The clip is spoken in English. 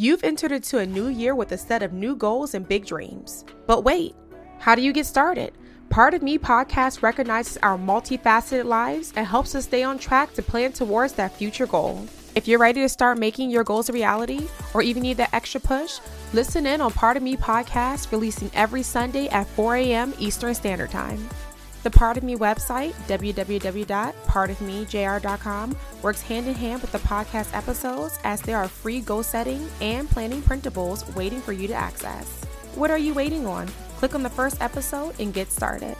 You've entered into a new year with a set of new goals and big dreams. But wait, how do you get started? Part of Me podcast recognizes our multifaceted lives and helps us stay on track to plan towards that future goal. If you're ready to start making your goals a reality or even need that extra push, listen in on Part of Me podcast releasing every Sunday at 4 a.m. Eastern Standard Time. The Part of Me website, www.partofmejr.com, works hand in hand with the podcast episodes as there are free goal setting and planning printables waiting for you to access. What are you waiting on? Click on the first episode and get started.